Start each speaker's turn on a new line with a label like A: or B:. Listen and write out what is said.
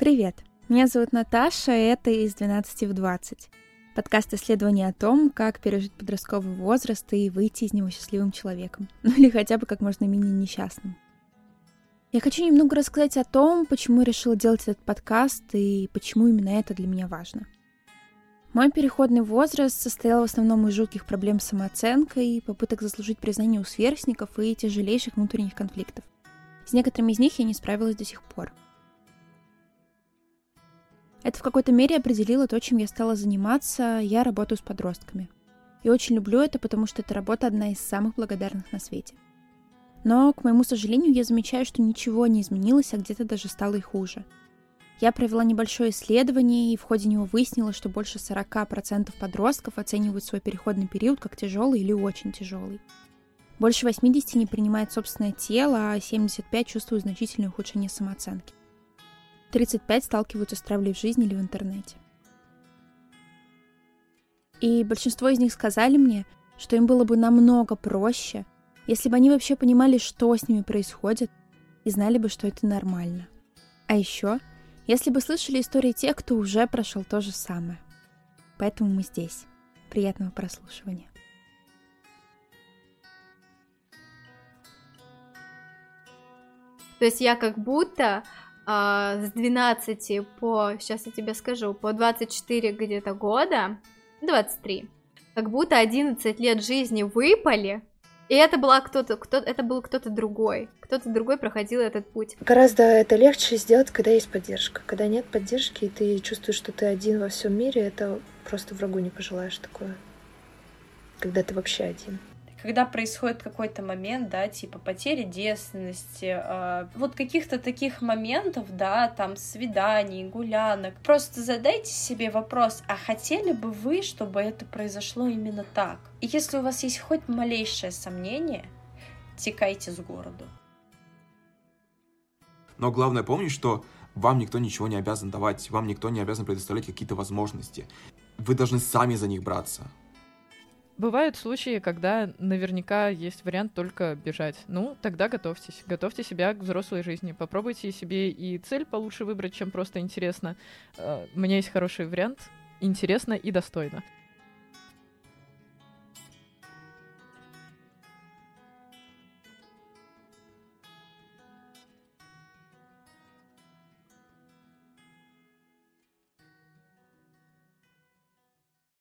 A: Привет! Меня зовут Наташа, и это из 12 в 20. Подкаст исследования о том, как пережить подростковый возраст и выйти из него счастливым человеком. Ну или хотя бы как можно менее несчастным. Я хочу немного рассказать о том, почему я решила делать этот подкаст и почему именно это для меня важно. Мой переходный возраст состоял в основном из жутких проблем с самооценкой, попыток заслужить признание у сверстников и тяжелейших внутренних конфликтов. С некоторыми из них я не справилась до сих пор. Это в какой-то мере определило то, чем я стала заниматься. Я работаю с подростками. И очень люблю это, потому что эта работа одна из самых благодарных на свете. Но, к моему сожалению, я замечаю, что ничего не изменилось, а где-то даже стало и хуже. Я провела небольшое исследование, и в ходе него выяснила, что больше 40% подростков оценивают свой переходный период как тяжелый или очень тяжелый. Больше 80 не принимает собственное тело, а 75 чувствуют значительное ухудшение самооценки. 35 сталкиваются с травлей в жизни или в интернете. И большинство из них сказали мне, что им было бы намного проще, если бы они вообще понимали, что с ними происходит, и знали бы, что это нормально. А еще, если бы слышали истории тех, кто уже прошел то же самое. Поэтому мы здесь. Приятного прослушивания.
B: То есть я как будто а, с 12 по, сейчас я тебе скажу, по 24 где-то года, 23, как будто 11 лет жизни выпали, и это была кто-то, кто это был кто-то другой. Кто-то другой проходил этот путь.
C: Гораздо это легче сделать, когда есть поддержка. Когда нет поддержки, и ты чувствуешь, что ты один во всем мире, это просто врагу не пожелаешь такое. Когда ты вообще один
D: когда происходит какой-то момент, да, типа потери девственности, э, вот каких-то таких моментов, да, там свиданий, гулянок, просто задайте себе вопрос, а хотели бы вы, чтобы это произошло именно так? И если у вас есть хоть малейшее сомнение, текайте с городу.
E: Но главное помнить, что вам никто ничего не обязан давать, вам никто не обязан предоставлять какие-то возможности. Вы должны сами за них браться.
F: Бывают случаи, когда наверняка есть вариант только бежать. Ну, тогда готовьтесь. Готовьте себя к взрослой жизни. Попробуйте себе и цель получше выбрать, чем просто интересно. Э, у меня есть хороший вариант. Интересно и достойно.